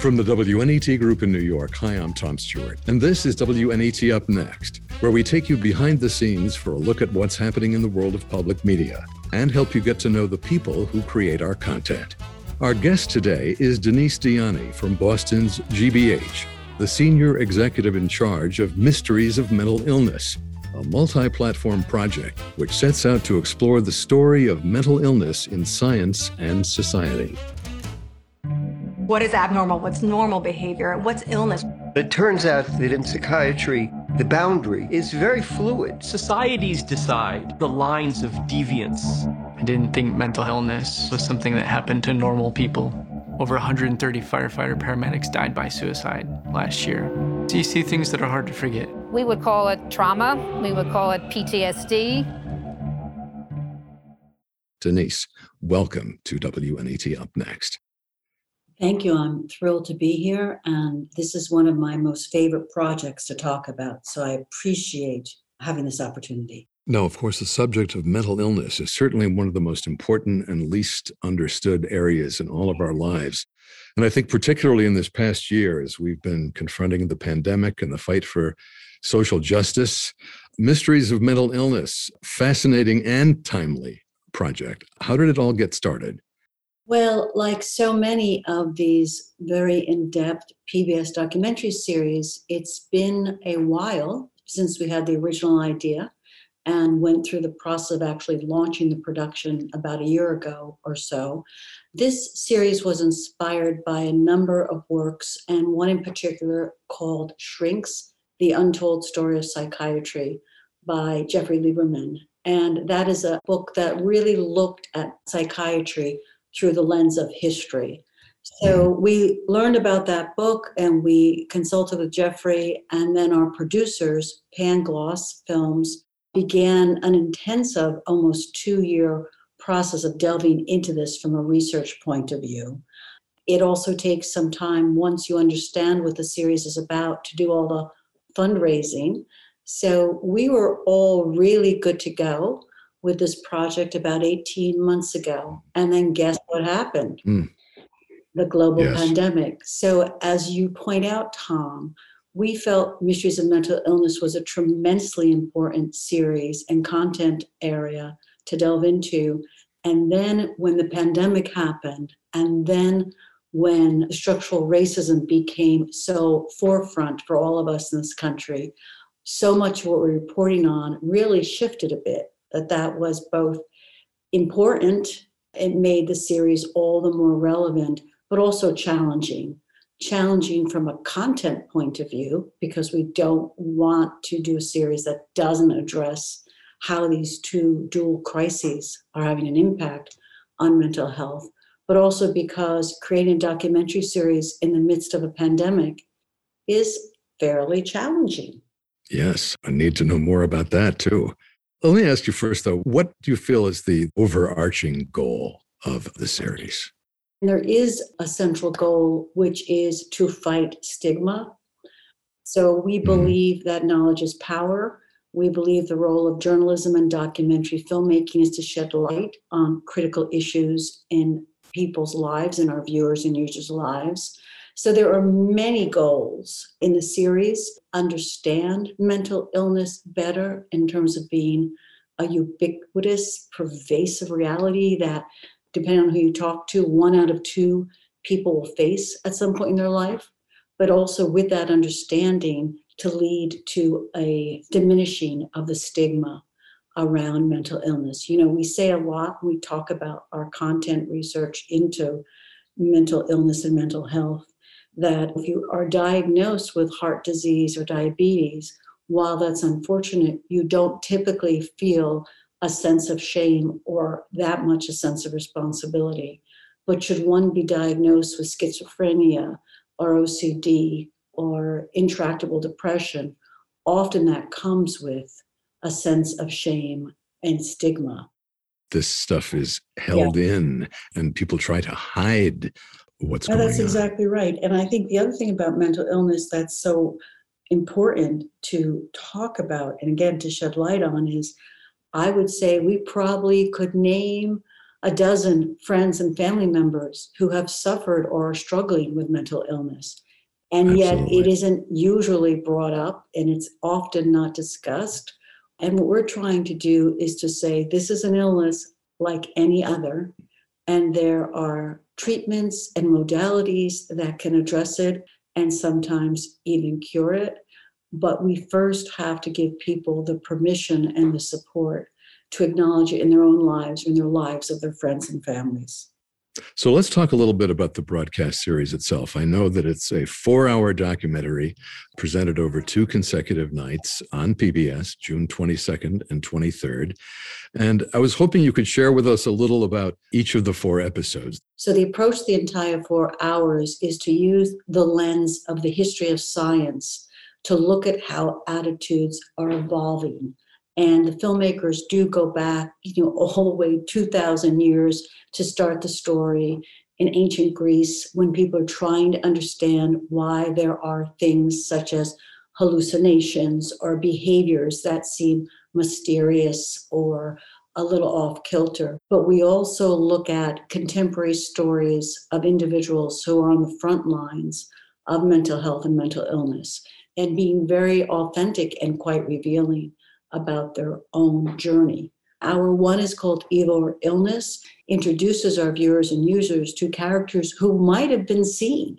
From the WNET Group in New York, hi, I'm Tom Stewart, and this is WNET Up Next, where we take you behind the scenes for a look at what's happening in the world of public media and help you get to know the people who create our content. Our guest today is Denise DiIanni from Boston's GBH, the senior executive in charge of Mysteries of Mental Illness, a multi platform project which sets out to explore the story of mental illness in science and society. What is abnormal? What's normal behavior? What's illness? It turns out that in psychiatry, the boundary is very fluid. Societies decide the lines of deviance. I didn't think mental illness was something that happened to normal people. Over 130 firefighter paramedics died by suicide last year. So you see things that are hard to forget. We would call it trauma, we would call it PTSD. Denise, welcome to WNET Up Next. Thank you. I'm thrilled to be here. And this is one of my most favorite projects to talk about. So I appreciate having this opportunity. Now, of course, the subject of mental illness is certainly one of the most important and least understood areas in all of our lives. And I think, particularly in this past year, as we've been confronting the pandemic and the fight for social justice, Mysteries of Mental Illness, fascinating and timely project. How did it all get started? Well, like so many of these very in depth PBS documentary series, it's been a while since we had the original idea and went through the process of actually launching the production about a year ago or so. This series was inspired by a number of works, and one in particular called Shrinks The Untold Story of Psychiatry by Jeffrey Lieberman. And that is a book that really looked at psychiatry through the lens of history. So we learned about that book and we consulted with Jeffrey, and then our producers, Pangloss Films, began an intensive, almost two year process of delving into this from a research point of view. It also takes some time once you understand what the series is about to do all the fundraising. So we were all really good to go with this project about 18 months ago. And then guess what happened? Mm. The global yes. pandemic. So, as you point out, Tom, we felt Mysteries of Mental Illness was a tremendously important series and content area to delve into. And then when the pandemic happened, and then when structural racism became so forefront for all of us in this country, so much of what we're reporting on really shifted a bit that that was both important it made the series all the more relevant but also challenging. Challenging from a content point of view because we don't want to do a series that doesn't address how these two dual crises are having an impact on mental health but also because creating a documentary series in the midst of a pandemic is fairly challenging. Yes i need to know more about that too let me ask you first, though, what do you feel is the overarching goal of the series? There is a central goal, which is to fight stigma. So we mm-hmm. believe mm-hmm. that knowledge is power. We believe the role of journalism and documentary filmmaking is to shed light on critical issues in people's lives and our viewers and users' lives. So there are many goals in the series. Understand mental illness better in terms of being a ubiquitous, pervasive reality that, depending on who you talk to, one out of two people will face at some point in their life. But also with that understanding to lead to a diminishing of the stigma around mental illness. You know, we say a lot we talk about our content research into mental illness and mental health that if you are diagnosed with heart disease or diabetes, while that's unfortunate, you don't typically feel a sense of shame or that much a sense of responsibility. But should one be diagnosed with schizophrenia or OCD or intractable depression, often that comes with a sense of shame and stigma. This stuff is held yeah. in, and people try to hide what's going that's on. exactly right. And I think the other thing about mental illness that's so important to talk about and again to shed light on is I would say we probably could name a dozen friends and family members who have suffered or are struggling with mental illness. And yet it isn't usually brought up and it's often not discussed. And what we're trying to do is to say this is an illness like any other, and there are treatments and modalities that can address it and sometimes even cure it. But we first have to give people the permission and the support to acknowledge it in their own lives or in their lives of their friends and families. So let's talk a little bit about the broadcast series itself. I know that it's a four hour documentary presented over two consecutive nights on PBS, June 22nd and 23rd. And I was hoping you could share with us a little about each of the four episodes. So, the approach the entire four hours is to use the lens of the history of science to look at how attitudes are evolving. And the filmmakers do go back, you know, all the way 2,000 years to start the story in ancient Greece when people are trying to understand why there are things such as hallucinations or behaviors that seem mysterious or a little off kilter. But we also look at contemporary stories of individuals who are on the front lines of mental health and mental illness and being very authentic and quite revealing about their own journey. Hour one is called Evil or Illness, introduces our viewers and users to characters who might have been seen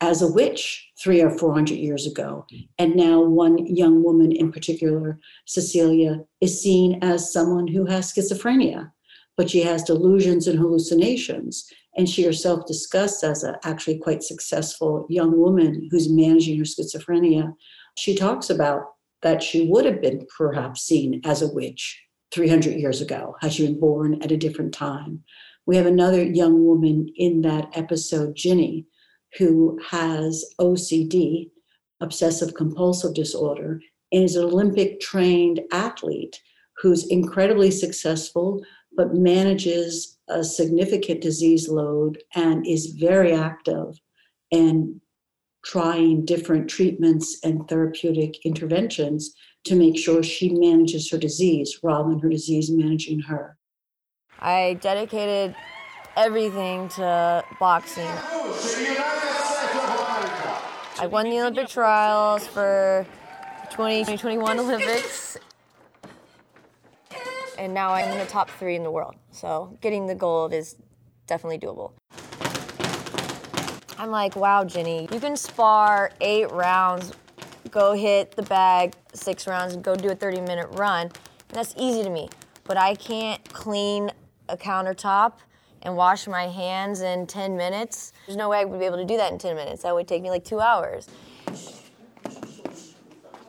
as a witch three or four hundred years ago. And now, one young woman in particular, Cecilia, is seen as someone who has schizophrenia, but she has delusions and hallucinations. And she herself discussed as a actually quite successful young woman who's managing her schizophrenia. She talks about that she would have been perhaps seen as a witch 300 years ago had she been born at a different time. We have another young woman in that episode, Ginny, who has OCD, obsessive compulsive disorder, and is an Olympic trained athlete who's incredibly successful but manages a significant disease load and is very active and trying different treatments and therapeutic interventions to make sure she manages her disease rather than her disease managing her. I dedicated everything to boxing. I won the Olympic trials for 2021 Olympics. And now I'm in the top three in the world. So getting the gold is definitely doable. I'm like, wow, Ginny, you can spar eight rounds, go hit the bag six rounds, go do a 30 minute run. And that's easy to me. But I can't clean a countertop and wash my hands in 10 minutes. There's no way I would be able to do that in 10 minutes. That would take me like two hours.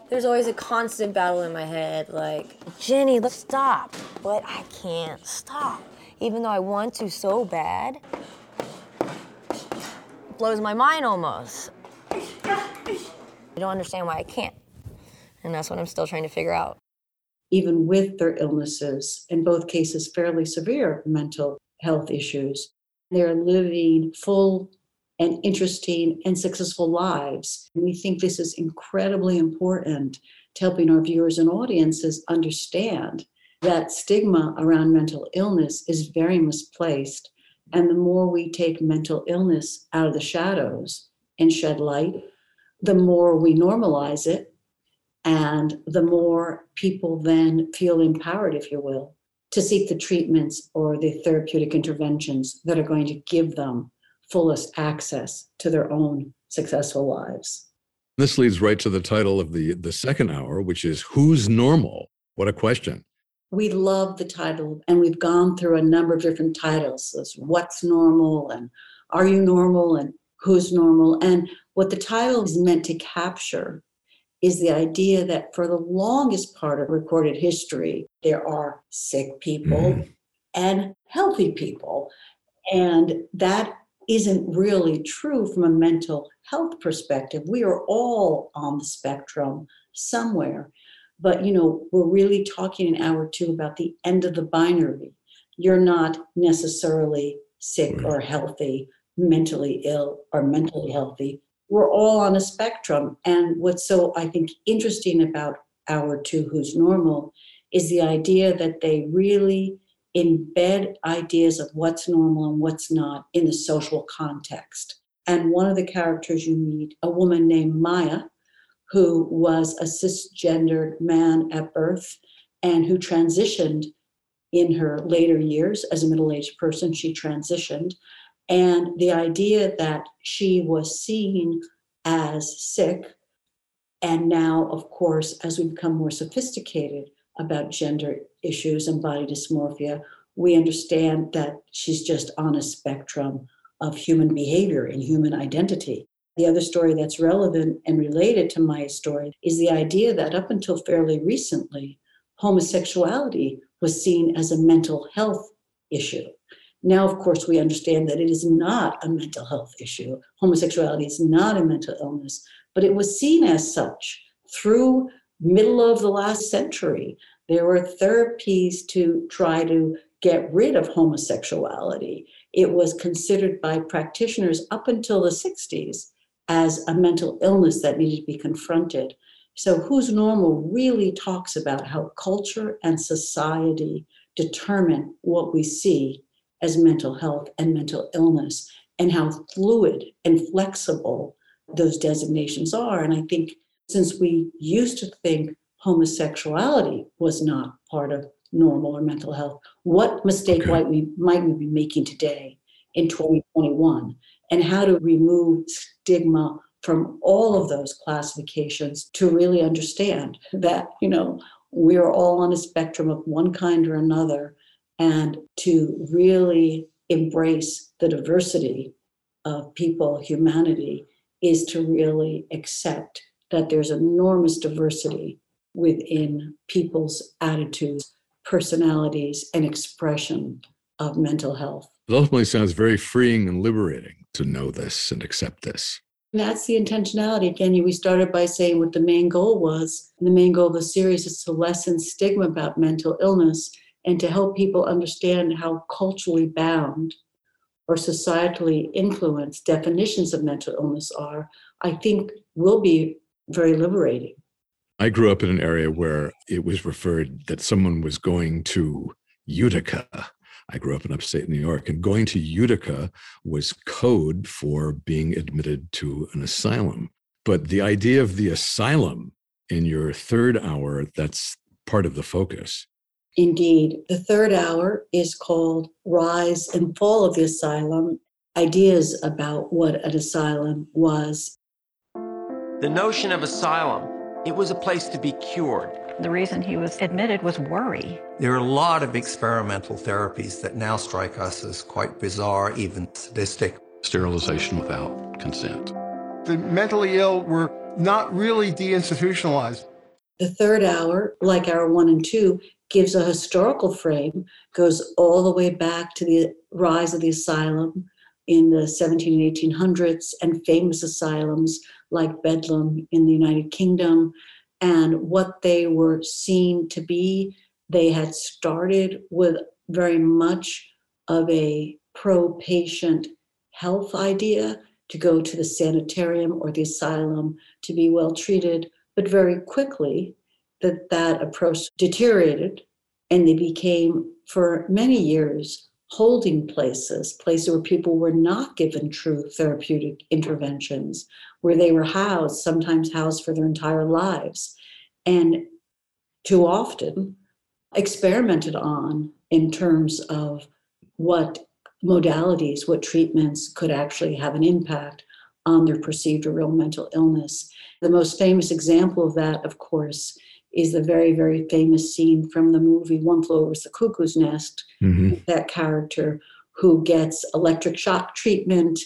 There's always a constant battle in my head like, Jenny, let's stop. But I can't stop. Even though I want to so bad, blows my mind almost. I don't understand why I can't. And that's what I'm still trying to figure out. Even with their illnesses, in both cases, fairly severe mental health issues, they're living full and interesting and successful lives. And we think this is incredibly important to helping our viewers and audiences understand that stigma around mental illness is very misplaced. And the more we take mental illness out of the shadows and shed light, the more we normalize it. And the more people then feel empowered, if you will, to seek the treatments or the therapeutic interventions that are going to give them fullest access to their own successful lives. This leads right to the title of the, the second hour, which is Who's Normal? What a question. We love the title, and we've gone through a number of different titles. There's What's Normal, and Are You Normal, and Who's Normal. And what the title is meant to capture is the idea that for the longest part of recorded history, there are sick people Mhm. and healthy people. And that isn't really true from a mental health perspective. We are all on the spectrum somewhere. But you know, we're really talking an hour or two about the end of the binary. You're not necessarily sick Right. or healthy, mentally ill or mentally healthy. We're all on a spectrum. And what's so, I think, interesting about hour two, who's normal, is the idea that they really embed ideas of what's normal and what's not in the social context. And one of the characters you meet, a woman named Maya, who was a cisgendered man at birth and who transitioned in her later years as a middle aged person. She transitioned. And the idea that she was seen as sick, and now, of course, as we become more sophisticated about gender issues and body dysmorphia, we understand that she's just on a spectrum of human behavior and human identity. The other story that's relevant and related to my story is the idea that up until fairly recently, homosexuality was seen as a mental health issue. Now, of course, we understand that it is not a mental health issue. Homosexuality is not a mental illness, but it was seen as such through middle of the last century. There were therapies to try to get rid of homosexuality. It was considered by practitioners up until the 60s as a mental illness that needed to be confronted. So, Who's Normal really talks about how culture and society determine what we see as mental health and mental illness, and how fluid and flexible those designations are. And I think since we used to think homosexuality was not part of normal or mental health, what mistake okay. might we might we be making today in 2021? And how to remove stigma from all of those classifications to really understand that, you know, we are all on a spectrum of one kind or another, and to really embrace the diversity of people, humanity, is to really accept that there's enormous diversity within people's attitudes, personalities, and expression of mental health. It ultimately sounds very freeing and liberating to know this and accept this. That's the intentionality. Again, we started by saying what the main goal was. And the main goal of the series is to lessen stigma about mental illness and to help people understand how culturally bound or societally influenced definitions of mental illness are, I think will be very liberating. I grew up in an area where it was referred that someone was going to Utica. I grew up in upstate New York, and going to Utica was code for being admitted to an asylum. But the idea of the asylum in your third hour, that's part of the focus. Indeed. The third hour is called Rise and Fall of the Asylum Ideas about what an asylum was. The notion of asylum, it was a place to be cured. The reason he was admitted was worry. There are a lot of experimental therapies that now strike us as quite bizarre, even sadistic. Sterilization without consent. The mentally ill were not really deinstitutionalized. The third hour, like hour one and two, gives a historical frame, goes all the way back to the rise of the asylum in the 17 and 1800s and famous asylums like Bedlam in the United Kingdom and what they were seen to be. They had started with very much of a pro patient health idea to go to the sanitarium or the asylum to be well treated, but very quickly that that approach deteriorated and they became for many years holding places places where people were not given true therapeutic interventions where they were housed sometimes housed for their entire lives and too often experimented on in terms of what modalities what treatments could actually have an impact on their perceived or real mental illness the most famous example of that of course is the very, very famous scene from the movie One Flew Over the Cuckoo's Nest. Mm-hmm. That character who gets electric shock treatment,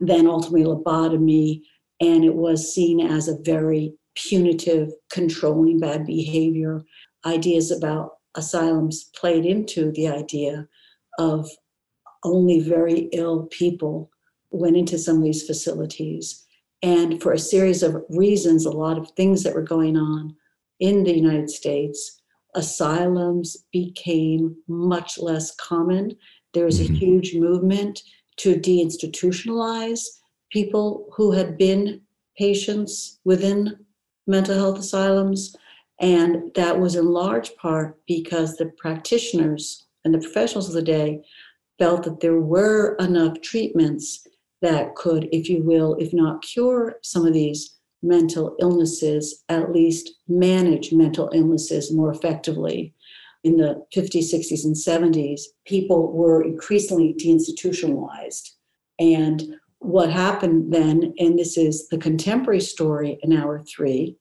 then ultimately lobotomy, and it was seen as a very punitive, controlling bad behavior. Ideas about asylums played into the idea of only very ill people went into some of these facilities. And for a series of reasons, a lot of things that were going on, in the United States, asylums became much less common. There was mm-hmm. a huge movement to deinstitutionalize people who had been patients within mental health asylums. And that was in large part because the practitioners and the professionals of the day felt that there were enough treatments that could, if you will, if not cure some of these mental illnesses, at least manage mental illnesses more effectively. In the 50s, 60s, and 70s, people were increasingly deinstitutionalized. And what happened then, and this is the contemporary story in hour three,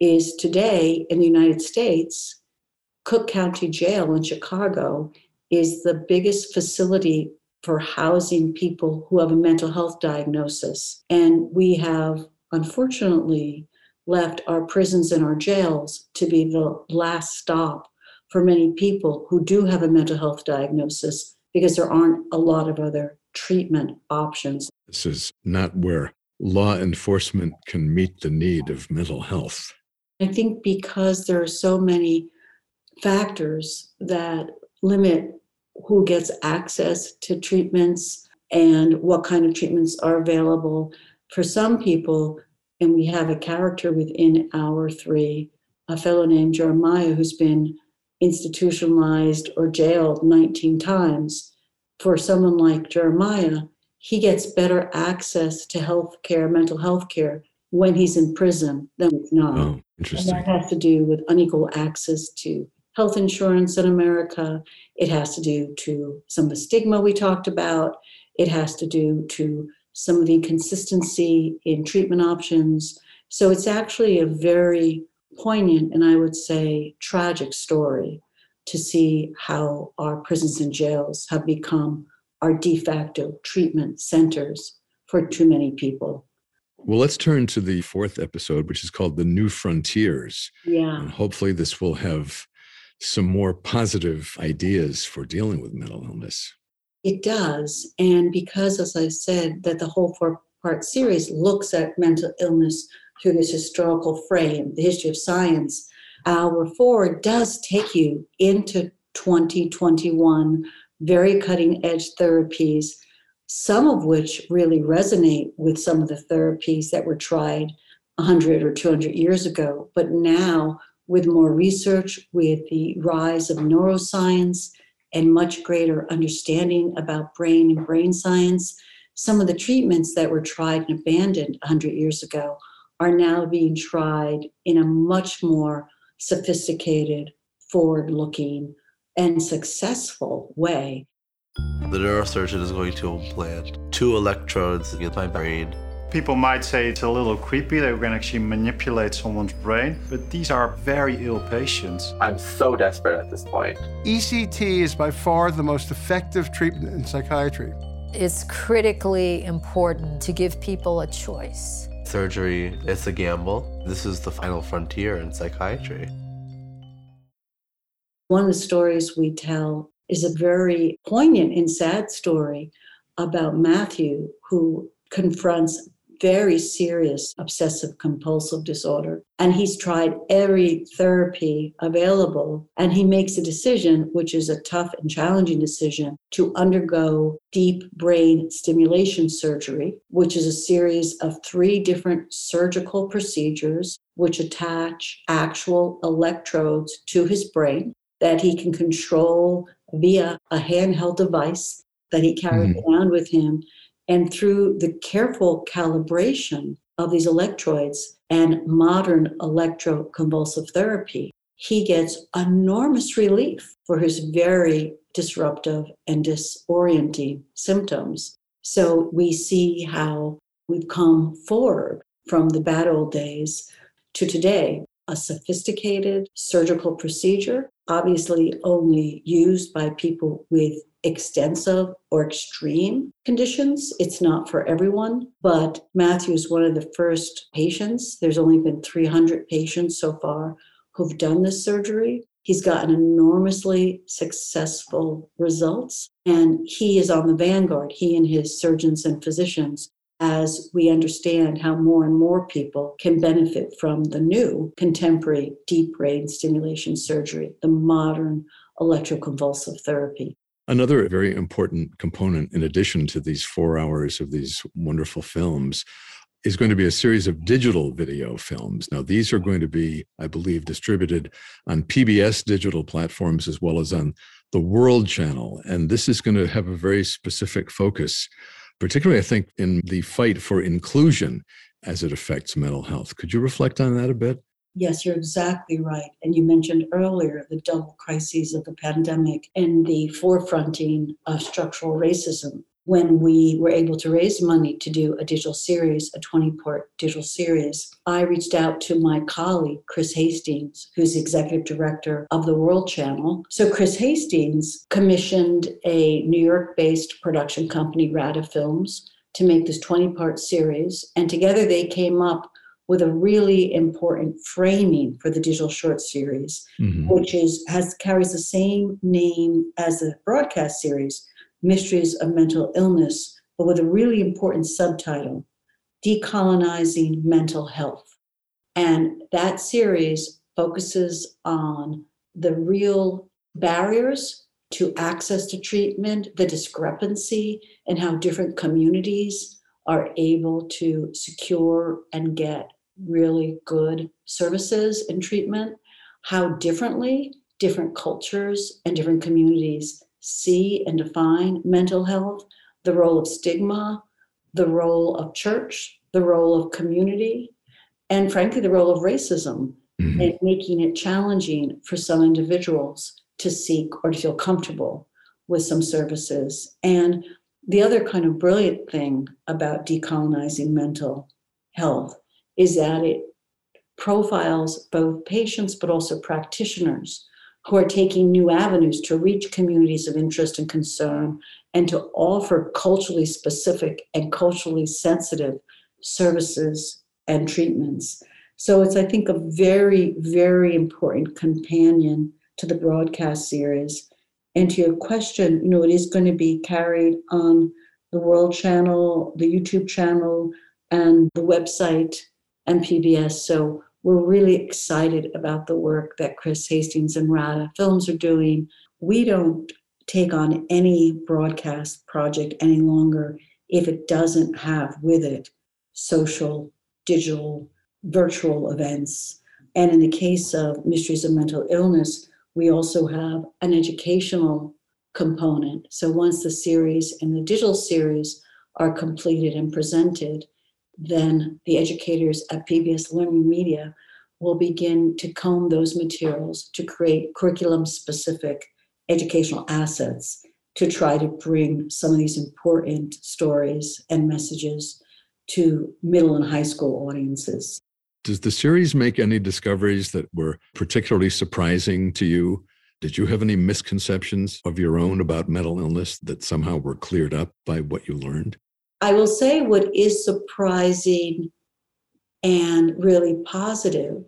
is today in the United States, Cook County Jail in Chicago is the biggest facility for housing people who have a mental health diagnosis. And we have, unfortunately, left our prisons and our jails to be the last stop for many people who do have a mental health diagnosis because there aren't a lot of other treatment options. This is not where law enforcement can meet the need of mental health. I think because there are so many factors that limit who gets access to treatments and what kind of treatments are available. For some people, and we have a character within hour three, a fellow named Jeremiah who's been institutionalized or jailed 19 times. For someone like Jeremiah, he gets better access to health care, mental health care, when he's in prison than if not. Oh, interesting. And that has to do with unequal access to health insurance in America. It has to do to some of the stigma we talked about. It has to do to some of the inconsistency in treatment options. So it's actually a very poignant and I would say tragic story to see how our prisons and jails have become our de facto treatment centers for too many people. Well, let's turn to the fourth episode, which is called The New Frontiers. Yeah. And hopefully, this will have some more positive ideas for dealing with mental illness. It does. And because, as I said, that the whole four part series looks at mental illness through this historical frame, the history of science, hour four does take you into 2021, very cutting edge therapies, some of which really resonate with some of the therapies that were tried 100 or 200 years ago. But now with more research, with the rise of neuroscience and much greater understanding about brain and brain science, some of the treatments that were tried and abandoned 100 years ago are now being tried in a much more sophisticated, forward looking, and successful way. The neurosurgeon is going to implant two electrodes in my brain People might say it's a little creepy that we can actually manipulate someone's brain, but these are very ill patients. I'm so desperate at this point. ECT is by far the most effective treatment in psychiatry. It's critically important to give people a choice. Surgery, it's a gamble. This is the final frontier in psychiatry. One of the stories we tell is a very poignant and sad story about Matthew, who confronts very serious obsessive compulsive disorder. And he's tried every therapy available. And he makes a decision, which is a tough and challenging decision, to undergo deep brain stimulation surgery, which is a series of three different surgical procedures which attach actual electrodes to his brain that he can control via a handheld device that he carries mm-hmm. around with him and through the careful calibration of these electrodes and modern electroconvulsive therapy, he gets enormous relief for his very disruptive and disorienting symptoms. So we see how we've come forward from the bad old days to today. A sophisticated surgical procedure, obviously only used by people with extensive or extreme conditions. It's not for everyone, but Matthew is one of the first patients. There's only been 300 patients so far who've done this surgery. He's gotten enormously successful results, and he is on the vanguard, he and his surgeons and physicians, as we understand how more and more people can benefit from the new contemporary deep brain stimulation surgery, the modern electroconvulsive therapy. Another very important component, in addition to these four hours of these wonderful films, is going to be a series of digital video films. Now, these are going to be, I believe, distributed on PBS digital platforms as well as on the World Channel. And this is going to have a very specific focus, particularly, I think, in the fight for inclusion as it affects mental health. Could you reflect on that a bit? Yes, you're exactly right. And you mentioned earlier the double crises of the pandemic and the forefronting of structural racism when we were able to raise money to do a digital series, a 20 part digital series, I reached out to my colleague, Chris Hastings, who's the executive director of the World Channel. So, Chris Hastings commissioned a New York based production company, Rada Films, to make this 20 part series. And together they came up with a really important framing for the digital short series, mm-hmm. which is has carries the same name as the broadcast series Mysteries of Mental Illness, but with a really important subtitle Decolonizing Mental Health. And that series focuses on the real barriers to access to treatment, the discrepancy, and how different communities are able to secure and get really good services and treatment, how differently different cultures and different communities see and define mental health, the role of stigma, the role of church, the role of community, and frankly, the role of racism mm-hmm. and making it challenging for some individuals to seek or to feel comfortable with some services. And the other kind of brilliant thing about decolonizing mental health is that it profiles both patients but also practitioners who are taking new avenues to reach communities of interest and concern and to offer culturally specific and culturally sensitive services and treatments. So it's, I think, a very, very important companion to the broadcast series. And to your question, you know, it is going to be carried on the World Channel, the YouTube channel, and the website and PBS. So we're really excited about the work that Chris Hastings and Rada Films are doing. We don't take on any broadcast project any longer if it doesn't have with it social, digital, virtual events. And in the case of Mysteries of Mental Illness, we also have an educational component. So once the series and the digital series are completed and presented, then the educators at PBS Learning Media will begin to comb those materials to create curriculum specific educational assets to try to bring some of these important stories and messages to middle and high school audiences. Does the series make any discoveries that were particularly surprising to you? Did you have any misconceptions of your own about mental illness that somehow were cleared up by what you learned? I will say what is surprising and really positive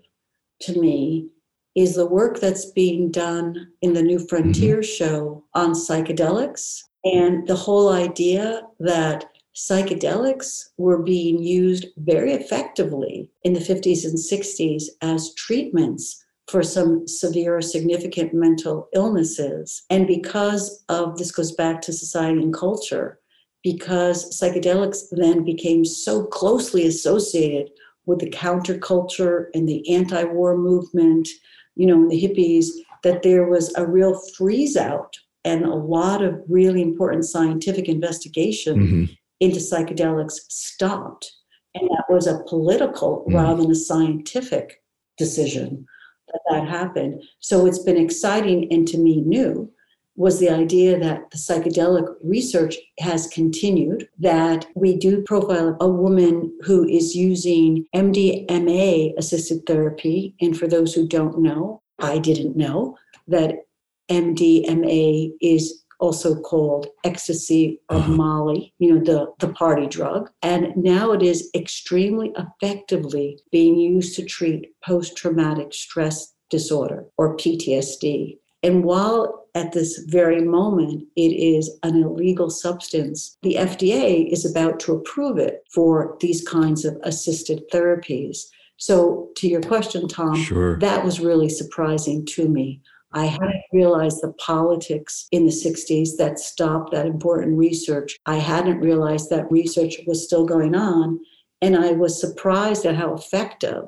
to me is the work that's being done in the New Frontier mm-hmm. show on psychedelics and the whole idea that psychedelics were being used very effectively in the 50s and 60s as treatments for some severe or significant mental illnesses. And because of this goes back to society and culture, because psychedelics then became so closely associated with the counterculture and the anti-war movement, you know, and the hippies, that there was a real freeze out and a lot of really important scientific investigation mm-hmm. into psychedelics stopped. And that was a political mm-hmm. rather than a scientific decision that that happened. So it's been exciting and to me new was the idea that the psychedelic research has continued, that we do profile a woman who is using MDMA assisted therapy. And for those who don't know, I didn't know that MDMA is also called ecstasy or uh-huh. Molly, you know, the, the party drug. And now it is extremely effectively being used to treat post traumatic stress disorder or PTSD. And while at this very moment it is an illegal substance, the FDA is about to approve it for these kinds of assisted therapies. So, to your question, Tom, sure. that was really surprising to me. I hadn't realized the politics in the 60s that stopped that important research. I hadn't realized that research was still going on. And I was surprised at how effective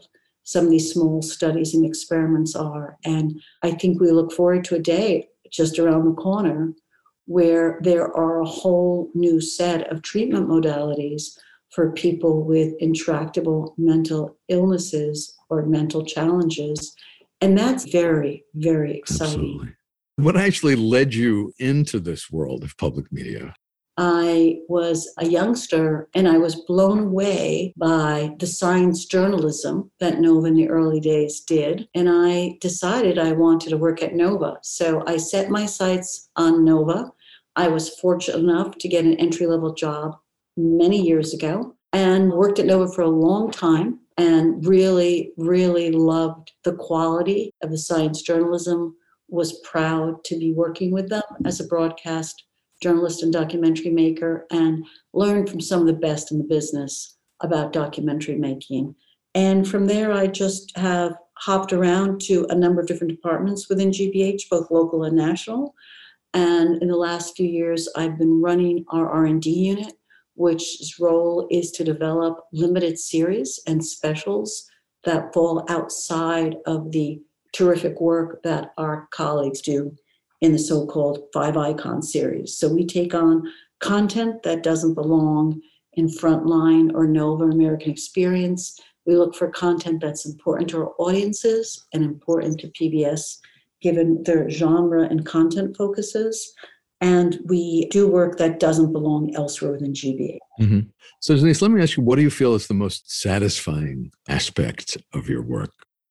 some of these small studies and experiments are. And I think we look forward to a day just around the corner where there are a whole new set of treatment modalities for people with intractable mental illnesses or mental challenges. And that's very, very exciting. Absolutely. What actually led you into this world of public media? I was a youngster and I was blown away by the science journalism that Nova in the early days did. And I decided I wanted to work at Nova. So I set my sights on Nova. I was fortunate enough to get an entry level job many years ago and worked at Nova for a long time and really, really loved the quality of the science journalism. Was proud to be working with them as a broadcast journalist and documentary maker and learned from some of the best in the business about documentary making. And from there, I just have hopped around to a number of different departments within GBH, both local and national. And in the last few years, I've been running our R&D unit, which's role is to develop limited series and specials that fall outside of the terrific work that our colleagues do in the so called Five Icon series. So we take on content that doesn't belong in Frontline or Nova American Experience. We look for content that's important to our audiences and important to PBS, given their genre and content focuses. And we do work that doesn't belong elsewhere within GBH. Mm-hmm. So, Denise, let me ask you what do you feel is the most satisfying aspect of your work?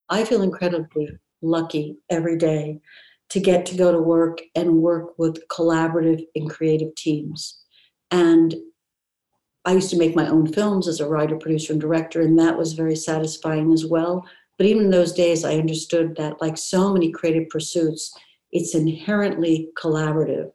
I feel incredibly lucky every day to get to go to work and work with collaborative and creative teams. And I used to make my own films as a writer, producer, and director, and that was very satisfying as well. But even in those days, I understood that, like so many creative pursuits, it's inherently collaborative.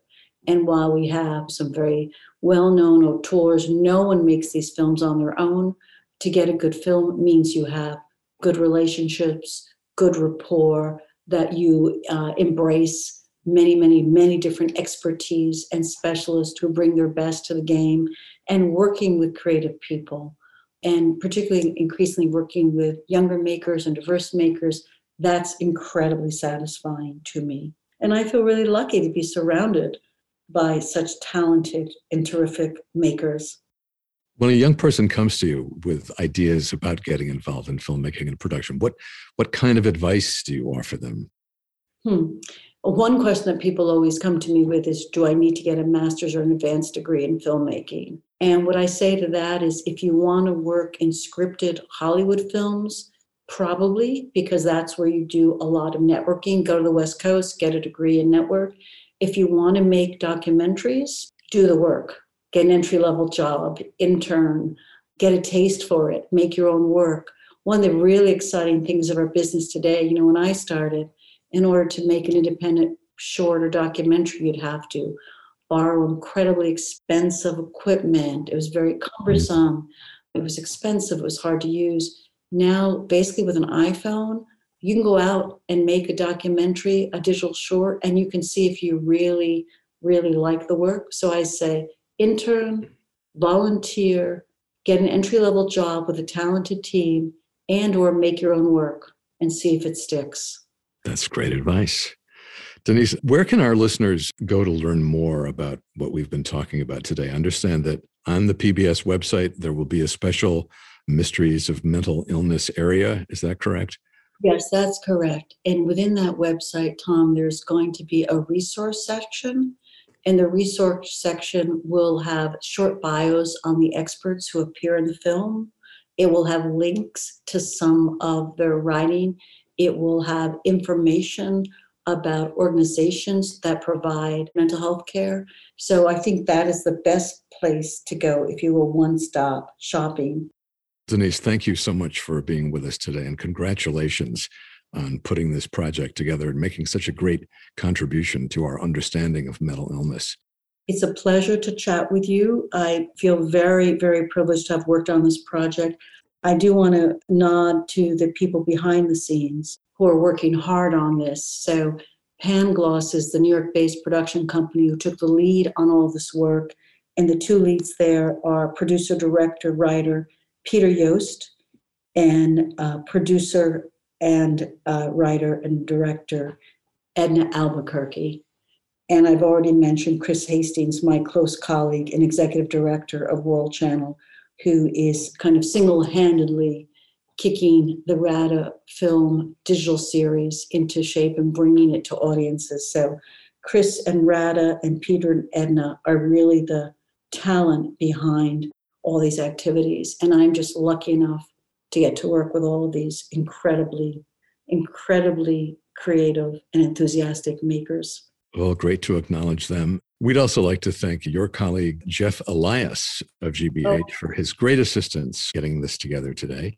And while we have some very well known auteurs, no one makes these films on their own. To get a good film means you have good relationships, good rapport, that you uh, embrace many, many, many different expertise and specialists who bring their best to the game and working with creative people. And particularly increasingly working with younger makers and diverse makers that's incredibly satisfying to me. And i feel really lucky to be surrounded by such talented and terrific makers when a young person comes to you with ideas about getting involved in filmmaking and production, what what kind of advice do you offer them? Hmm. One question that people always come to me with is Do I need to get a master's or an advanced degree in filmmaking? And what I say to that is if you want to work in scripted Hollywood films, probably because that's where you do a lot of networking. Go to the West Coast, get a degree in network. If you want to make documentaries, do the work get an entry level job, intern, get a taste for it, make your own work. One of the really exciting things of our business today, you know, when I started, in order to make an independent short or documentary, you'd have to borrow incredibly expensive equipment. It was very cumbersome. It was expensive. It was hard to use. Now, basically, with an iPhone, you can go out and make a documentary, a digital short, and you can see if you really, really like the work. So I say, intern, volunteer, get an entry level job with a talented team, and or make your own work and see if it sticks. That's great advice. Denise, where can our listeners go to learn more about what we've been talking about today? Understand that on the PBS website, there will be a special Mysteries of Mental Illness area. Is that correct? Yes, that's correct. And within that website, Tom, there's going to be a resource section and the resource section will have short bios on the experts who appear in the film. It will have links to some of their writing. It will have information about organizations that provide mental health care. So I think that is the best place to go if you will one stop shopping. Denise, thank you so much for being with us today and congratulations on putting this project together and making such a great contribution to our understanding of mental illness. It's a pleasure to chat with you. I feel very, very privileged to have worked on this project. I do want to nod to the people behind the scenes who are working hard on this. So, Pangloss is the New York based production company who took the lead on all this work. And the two leads there are producer, director, writer Peter Yost and uh, producer and uh, writer and director Edna Albuquerque. And I've already mentioned Chris Hastings, my close colleague and executive director of World Channel, who is kind of single handedly kicking the RADA film digital series into shape and bringing it to audiences. So, Chris and RADA and Peter and Edna are really the talent behind all these activities. And I'm just lucky enough to get to work with all of these incredibly, incredibly creative and enthusiastic makers. Well, great to acknowledge them. We'd also like to thank your colleague, Jeff Elias of GBH, oh. for his great assistance getting this together today.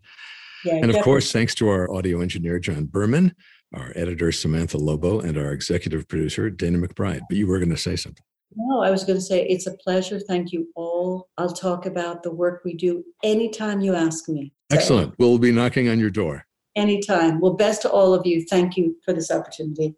Yeah, and of definitely. course, thanks to our audio engineer, John Berman, our editor, Samantha Lobo, and our executive producer, Dana McBride. But you were going to say something. No, I was going to say it's a pleasure. Thank you all. I'll talk about the work we do anytime you ask me. Excellent. We'll be knocking on your door. Anytime. Well, best to all of you. Thank you for this opportunity.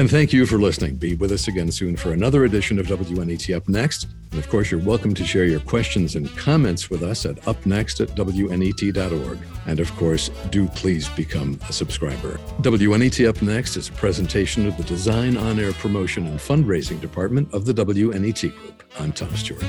And thank you for listening. Be with us again soon for another edition of WNET Up Next. And of course, you're welcome to share your questions and comments with us at upnext at WNET.org. And of course, do please become a subscriber. WNET Up Next is a presentation of the Design On Air Promotion and Fundraising Department of the WNET Group. I'm Tom Stewart.